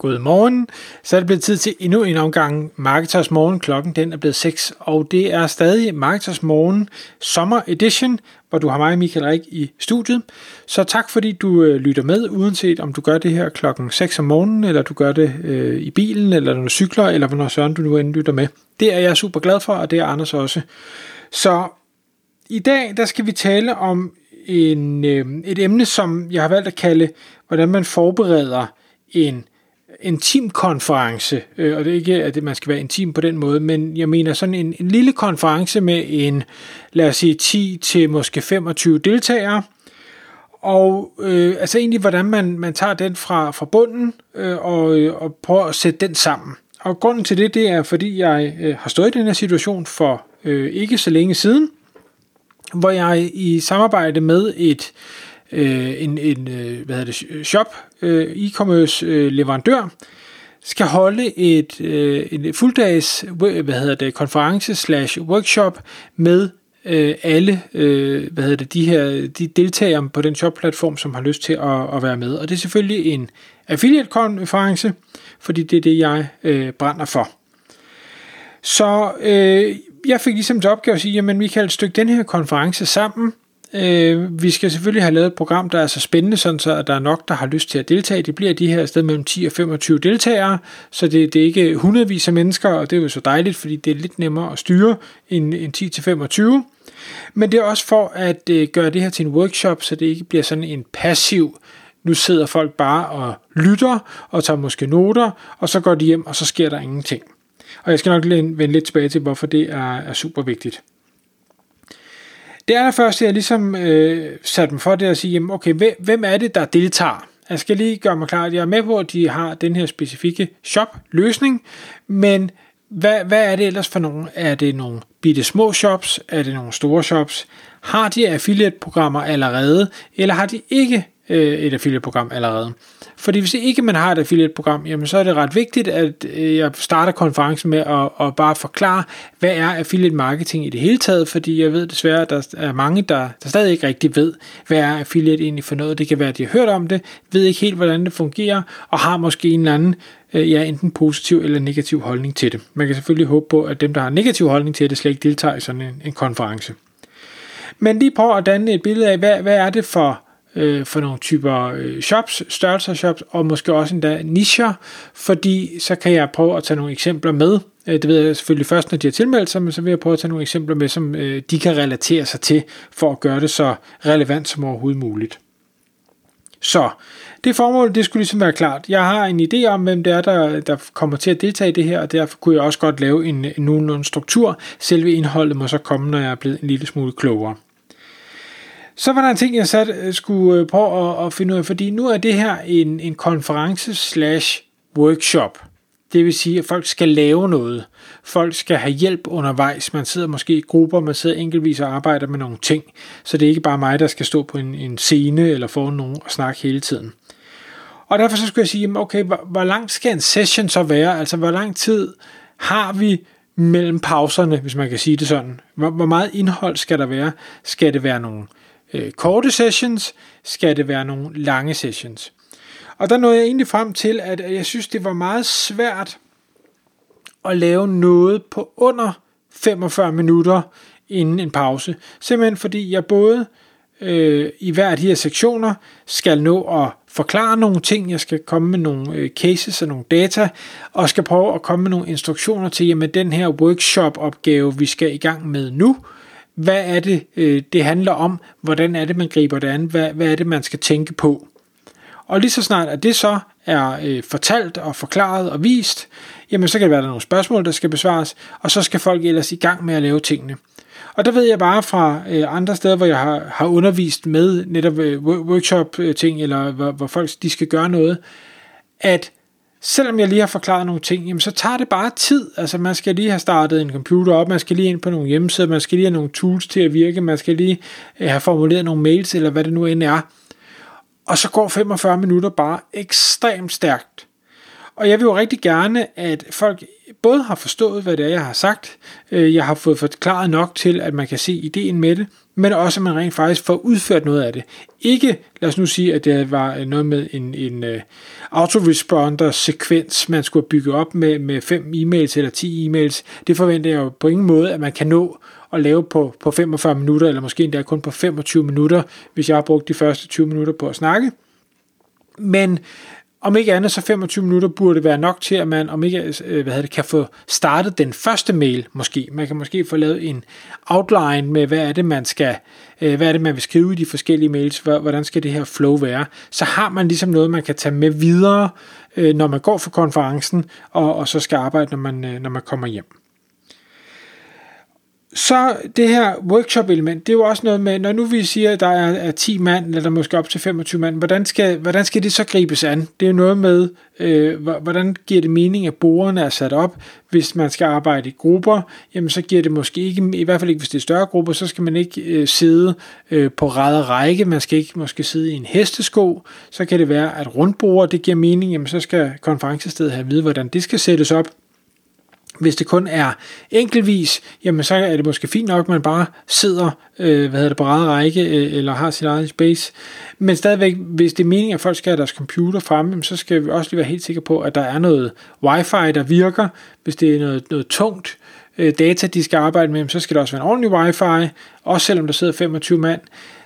Godmorgen. Så er det blevet tid til endnu en omgang Marketers Morgen. Klokken den er blevet 6, og det er stadig Marketers Morgen Sommer Edition, hvor du har mig, Michael Rik, i studiet. Så tak fordi du øh, lytter med, uanset om du gør det her klokken 6 om morgenen, eller du gør det øh, i bilen, eller når du cykler, eller hvornår søren du nu end lytter med. Det er jeg super glad for, og det er Anders også. Så i dag, der skal vi tale om en, øh, et emne, som jeg har valgt at kalde, hvordan man forbereder en intimkonference, øh, og det er ikke, at man skal være intim på den måde, men jeg mener sådan en, en lille konference med en, lad os sige, 10 til måske 25 deltagere, og øh, altså egentlig, hvordan man, man tager den fra, fra bunden øh, og, øh, og prøver at sætte den sammen. Og grunden til det, det er, fordi jeg øh, har stået i den her situation for øh, ikke så længe siden, hvor jeg i samarbejde med et øh, Øh, en, en øh, hvad hedder det, shop, øh, e-commerce øh, leverandør, skal holde et, øh, en fulddags øh, hvad hedder det, konference slash workshop med øh, alle øh, hvad hedder det, de her de deltagere på den shop-platform, som har lyst til at, at være med. Og det er selvfølgelig en affiliate-konference, fordi det er det, jeg øh, brænder for. Så øh, jeg fik ligesom til opgave at sige, jamen vi kan stykke den her konference sammen, Øh, vi skal selvfølgelig have lavet et program, der er så spændende, sådan så at der er nok, der har lyst til at deltage. Det bliver de her sted mellem 10 og 25 deltagere, så det, det er ikke hundredvis af mennesker, og det er jo så dejligt, fordi det er lidt nemmere at styre end, end 10 til 25. Men det er også for at øh, gøre det her til en workshop, så det ikke bliver sådan en passiv nu sidder folk bare og lytter og tager måske noter, og så går de hjem, og så sker der ingenting. Og jeg skal nok vende lidt tilbage til, hvorfor det er, er super vigtigt. Det allerførste, jeg ligesom øh, satte mig for, det er at sige, jamen, okay, hvem er det, der deltager? Jeg skal lige gøre mig klar, at jeg er med på, at de har den her specifikke shop-løsning, men hvad, hvad er det ellers for nogle? Er det nogle bitte små shops? Er det nogle store shops? Har de affiliate-programmer allerede, eller har de ikke øh, et affiliate-program allerede? Fordi hvis ikke man har et affiliate-program, jamen så er det ret vigtigt, at øh, jeg starter konferencen med at, at bare forklare, hvad er affiliate marketing i det hele taget, fordi jeg ved desværre, at der er mange, der, der stadig ikke rigtig ved, hvad er affiliate egentlig for noget. Det kan være, at de har hørt om det, ved ikke helt, hvordan det fungerer, og har måske en eller anden øh, ja, enten positiv eller negativ holdning til det. Man kan selvfølgelig håbe på, at dem, der har negativ holdning til det, slet ikke deltager i sådan en, en konference. Men lige prøv at danne et billede af, hvad, hvad er det for øh, for nogle typer øh, shops, størrelser shops, og måske også endda nischer, fordi så kan jeg prøve at tage nogle eksempler med. Øh, det ved jeg selvfølgelig først, når de har tilmeldt sig, men så vil jeg prøve at tage nogle eksempler med, som øh, de kan relatere sig til, for at gøre det så relevant som overhovedet muligt. Så det formål, det skulle ligesom være klart. Jeg har en idé om, hvem det er, der, der kommer til at deltage i det her, og derfor kunne jeg også godt lave en, en nogenlunde struktur. Selve indholdet må så komme, når jeg er blevet en lille smule klogere. Så var der en ting, jeg sat, øh, skulle øh, prøve at, at finde ud af, fordi nu er det her en, en konference slash workshop. Det vil sige, at folk skal lave noget. Folk skal have hjælp undervejs. Man sidder måske i grupper, man sidder enkeltvis og arbejder med nogle ting. Så det er ikke bare mig, der skal stå på en, en scene eller få nogen og snakke hele tiden. Og derfor så skulle jeg sige, okay, hvor, hvor lang skal en session så være? Altså, hvor lang tid har vi mellem pauserne, hvis man kan sige det sådan? Hvor, hvor meget indhold skal der være? Skal det være nogle øh, korte sessions, skal det være nogle lange sessions. Og der nåede jeg egentlig frem til, at jeg synes, det var meget svært at lave noget på under 45 minutter inden en pause. Simpelthen fordi jeg både øh, i hver af de her sektioner skal nå at forklare nogle ting, jeg skal komme med nogle øh, cases og nogle data, og skal prøve at komme med nogle instruktioner til, jamen den her workshop-opgave, vi skal i gang med nu, øh, hvad er det, øh, det handler om, hvordan er det, man griber det an, hvad, hvad er det, man skal tænke på. Og lige så snart, at det så er øh, fortalt og forklaret og vist, jamen så kan det være, der er nogle spørgsmål, der skal besvares, og så skal folk ellers i gang med at lave tingene. Og der ved jeg bare fra øh, andre steder, hvor jeg har, har undervist med netop øh, workshop-ting, øh, eller hvor, hvor folk de skal gøre noget, at selvom jeg lige har forklaret nogle ting, jamen så tager det bare tid. Altså man skal lige have startet en computer op, man skal lige ind på nogle hjemmesider, man skal lige have nogle tools til at virke, man skal lige øh, have formuleret nogle mails, eller hvad det nu end er. og så går 45 minutter bare ekstremt stærkt. Og jeg vil jo rigtig gerne, at folk både har forstået, hvad det er, jeg har sagt, øh, jeg har fået forklaret nok til, at man kan se ideen med det, men også at man rent faktisk får udført noget af det. Ikke, lad os nu sige, at det var noget med en, en uh, autoresponder-sekvens, man skulle bygge op med, med fem e-mails eller 10 e-mails. Det forventer jeg jo på ingen måde, at man kan nå at lave på, på 45 minutter, eller måske endda kun på 25 minutter, hvis jeg har brugt de første 20 minutter på at snakke. Men om ikke andet, så 25 minutter burde være nok til, at man om ikke, øh, hvad det, kan få startet den første mail måske. Man kan måske få lavet en outline med, hvad er det, man skal, øh, hvad er det, man vil skrive i de forskellige mails, hvordan skal det her flow være. Så har man ligesom noget, man kan tage med videre, øh, når man går for konferencen, og, og så skal arbejde, når man, når man kommer hjem. Så det her workshop-element, det er jo også noget med, når nu vi siger, at der er, er 10 mand, eller måske op til 25 mand, hvordan skal, hvordan skal det så gribes an? Det er jo noget med, øh, hvordan giver det mening, at bordene er sat op? Hvis man skal arbejde i grupper, jamen så giver det måske ikke, i hvert fald ikke hvis det er større grupper, så skal man ikke øh, sidde øh, på ræde række, man skal ikke måske sidde i en hestesko, så kan det være, at rundbord, det giver mening, jamen så skal konferencestedet have at vide, hvordan det skal sættes op. Hvis det kun er enkeltvis, jamen så er det måske fint nok, at man bare sidder øh, hvad hedder det, på rette række øh, eller har sit eget space. Men stadigvæk, hvis det er meningen, at folk skal have deres computer fremme, så skal vi også lige være helt sikre på, at der er noget wifi, der virker. Hvis det er noget, noget tungt øh, data, de skal arbejde med, så skal der også være en ordentlig wifi, også selvom der sidder 25 mand.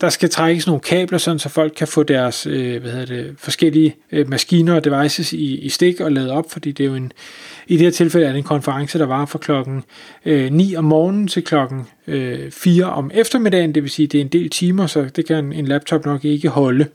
Der skal trækkes nogle kabler, sådan, så folk kan få deres øh, hvad hedder det, forskellige øh, maskiner og devices i, i stik og lade op, fordi det er jo en, i det her tilfælde er det en konference, der var fra klokken øh, 9 om morgenen til klokken øh, 4 om eftermiddagen, det vil sige, det er en del timer, så det kan en laptop nok ikke holde.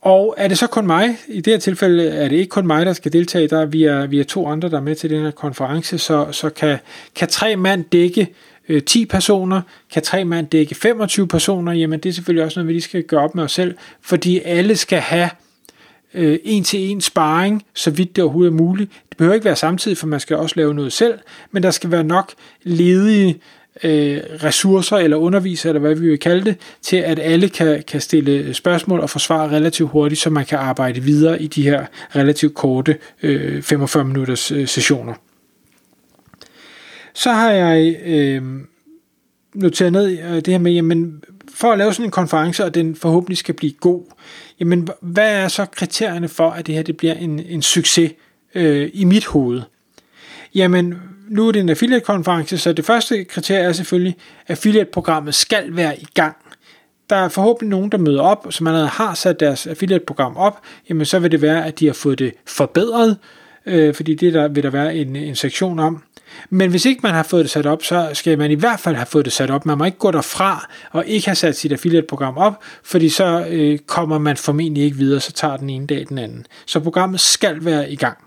Og er det så kun mig? I det her tilfælde er det ikke kun mig, der skal deltage. Der er, vi, er, vi er to andre, der er med til den her konference, så, så kan, kan tre mand dække øh, 10 personer, kan tre mand dække 25 personer, jamen det er selvfølgelig også noget, vi lige skal gøre op med os selv, fordi alle skal have øh, en til en sparring, så vidt det overhovedet er muligt. Det behøver ikke være samtidig, for man skal også lave noget selv, men der skal være nok ledige øh, ressourcer eller undervisere, eller hvad vi vil kalde det, til at alle kan, kan stille spørgsmål og forsvare relativt hurtigt, så man kan arbejde videre i de her relativt korte øh, 45 minutters øh, sessioner. Så har jeg øh, noteret ned øh, det her med, jamen, for at lave sådan en konference, og den forhåbentlig skal blive god, jamen hvad er så kriterierne for, at det her det bliver en, en succes øh, i mit hoved? Jamen, nu er det en affiliate-konference, så det første kriterie er selvfølgelig, at affiliate-programmet skal være i gang. Der er forhåbentlig nogen, der møder op, som allerede har sat deres affiliate-program op, jamen så vil det være, at de har fået det forbedret, øh, fordi det der vil der være en, en sektion om. Men hvis ikke man har fået det sat op, så skal man i hvert fald have fået det sat op. Man må ikke gå derfra og ikke have sat sit affiliate-program op, fordi så øh, kommer man formentlig ikke videre, så tager den ene dag den anden. Så programmet skal være i gang.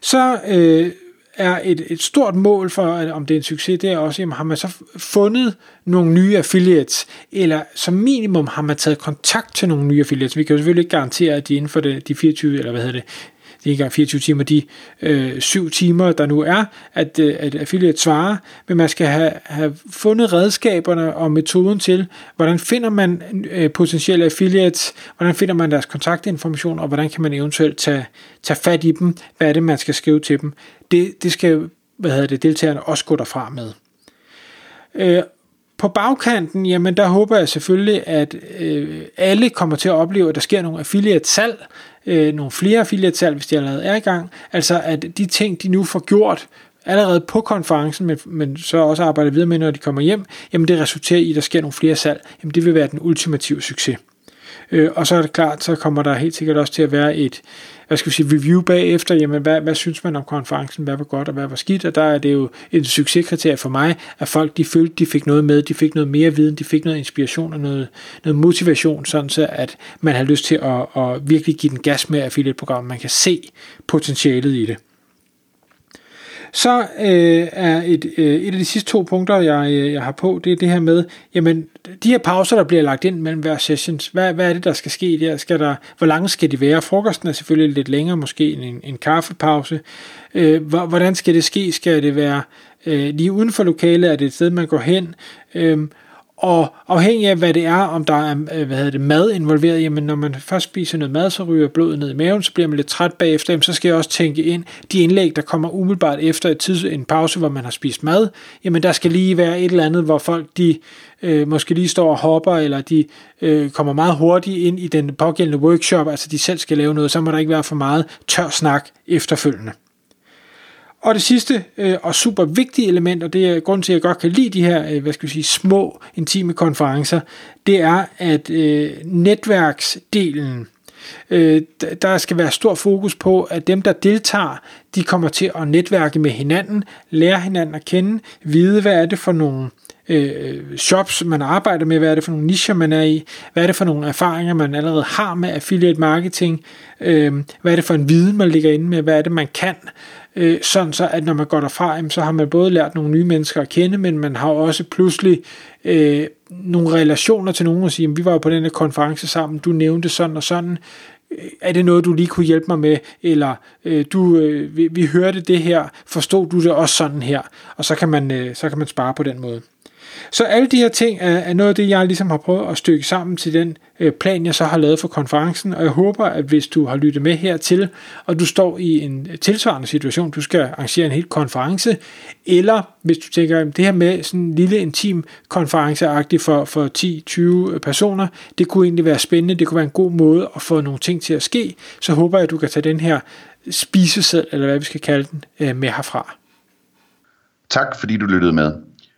Så øh, er et, et stort mål for, om det er en succes, det er også, jamen, har man så fundet nogle nye affiliates, eller som minimum har man taget kontakt til nogle nye affiliates. Vi kan jo selvfølgelig ikke garantere, at de inden for de 24, eller hvad hedder det, de ikke engang 24 timer, de øh, syv timer, der nu er, at, øh, at affiliate svarer, men man skal have, have fundet redskaberne og metoden til, hvordan finder man øh, potentielle affiliates, hvordan finder man deres kontaktinformation, og hvordan kan man eventuelt tage, tage fat i dem, hvad er det, man skal skrive til dem. Det, det skal hvad hedder det, deltagerne også gå derfra med. Øh, på bagkanten, jamen der håber jeg selvfølgelig, at øh, alle kommer til at opleve, at der sker nogle affiliate-salg, øh, nogle flere affiliate hvis de allerede er i gang. Altså at de ting, de nu får gjort allerede på konferencen, men, men så også arbejder videre med, når de kommer hjem, jamen det resulterer i, at der sker nogle flere salg. Jamen det vil være den ultimative succes. Øh, og så er det klart, så kommer der helt sikkert også til at være et, hvad skal vi sige, review bagefter, jamen hvad, hvad synes man om konferencen, hvad var godt og hvad var skidt, og der er det jo et succeskriterie for mig, at folk de følte, de fik noget med, de fik noget mere viden, de fik noget inspiration og noget, noget motivation, sådan så at man har lyst til at, at virkelig give den gas med affiliate-programmet, man kan se potentialet i det. Så øh, er et, øh, et af de sidste to punkter, jeg, øh, jeg har på, det er det her med, jamen, de her pauser, der bliver lagt ind mellem hver sessions, hvad, hvad er det, der skal ske der? Skal der hvor lange skal de være? Frokosten er selvfølgelig lidt længere, måske en, en kaffepause. Øh, hvordan skal det ske? Skal det være øh, lige uden for lokalet? Er det et sted, man går hen? Øh, og afhængig af, hvad det er, om der er øh, hvad hedder det, mad involveret, jamen når man først spiser noget mad, så ryger blodet ned i maven, så bliver man lidt træt bagefter, jamen så skal jeg også tænke ind, de indlæg, der kommer umiddelbart efter et tids, en pause, hvor man har spist mad, jamen der skal lige være et eller andet, hvor folk de øh, måske lige står og hopper, eller de øh, kommer meget hurtigt ind i den pågældende workshop, altså de selv skal lave noget, så må der ikke være for meget tør snak efterfølgende. Og det sidste øh, og super vigtige element, og det er grund til, at jeg godt kan lide de her, øh, hvad skal vi sige, små, intime konferencer, det er, at øh, netværksdelen, øh, der skal være stor fokus på, at dem, der deltager, de kommer til at netværke med hinanden, lære hinanden at kende, vide, hvad er det for nogle øh, shops, man arbejder med, hvad er det for nogle nicher, man er i, hvad er det for nogle erfaringer, man allerede har med affiliate marketing, øh, hvad er det for en viden, man ligger inde med, hvad er det, man kan, øh, sådan så, at når man går derfra, så har man både lært nogle nye mennesker at kende, men man har også pludselig øh, nogle relationer til nogen og sige, vi var jo på den her konference sammen, du nævnte sådan og sådan, øh, er det noget, du lige kunne hjælpe mig med, eller øh, du, øh, vi, vi hørte det her, forstod du det også sådan her, og så kan man, øh, så kan man spare på den måde. Så alle de her ting er, er noget af det, jeg ligesom har prøvet at stykke sammen til den øh, plan, jeg så har lavet for konferencen, og jeg håber, at hvis du har lyttet med hertil, og du står i en øh, tilsvarende situation, du skal arrangere en helt konference, eller hvis du tænker, at det her med sådan en lille intim konferenceagtig for, for 10-20 øh, personer, det kunne egentlig være spændende, det kunne være en god måde at få nogle ting til at ske, så håber jeg, at du kan tage den her spiseseddel, eller hvad vi skal kalde den, øh, med herfra. Tak fordi du lyttede med.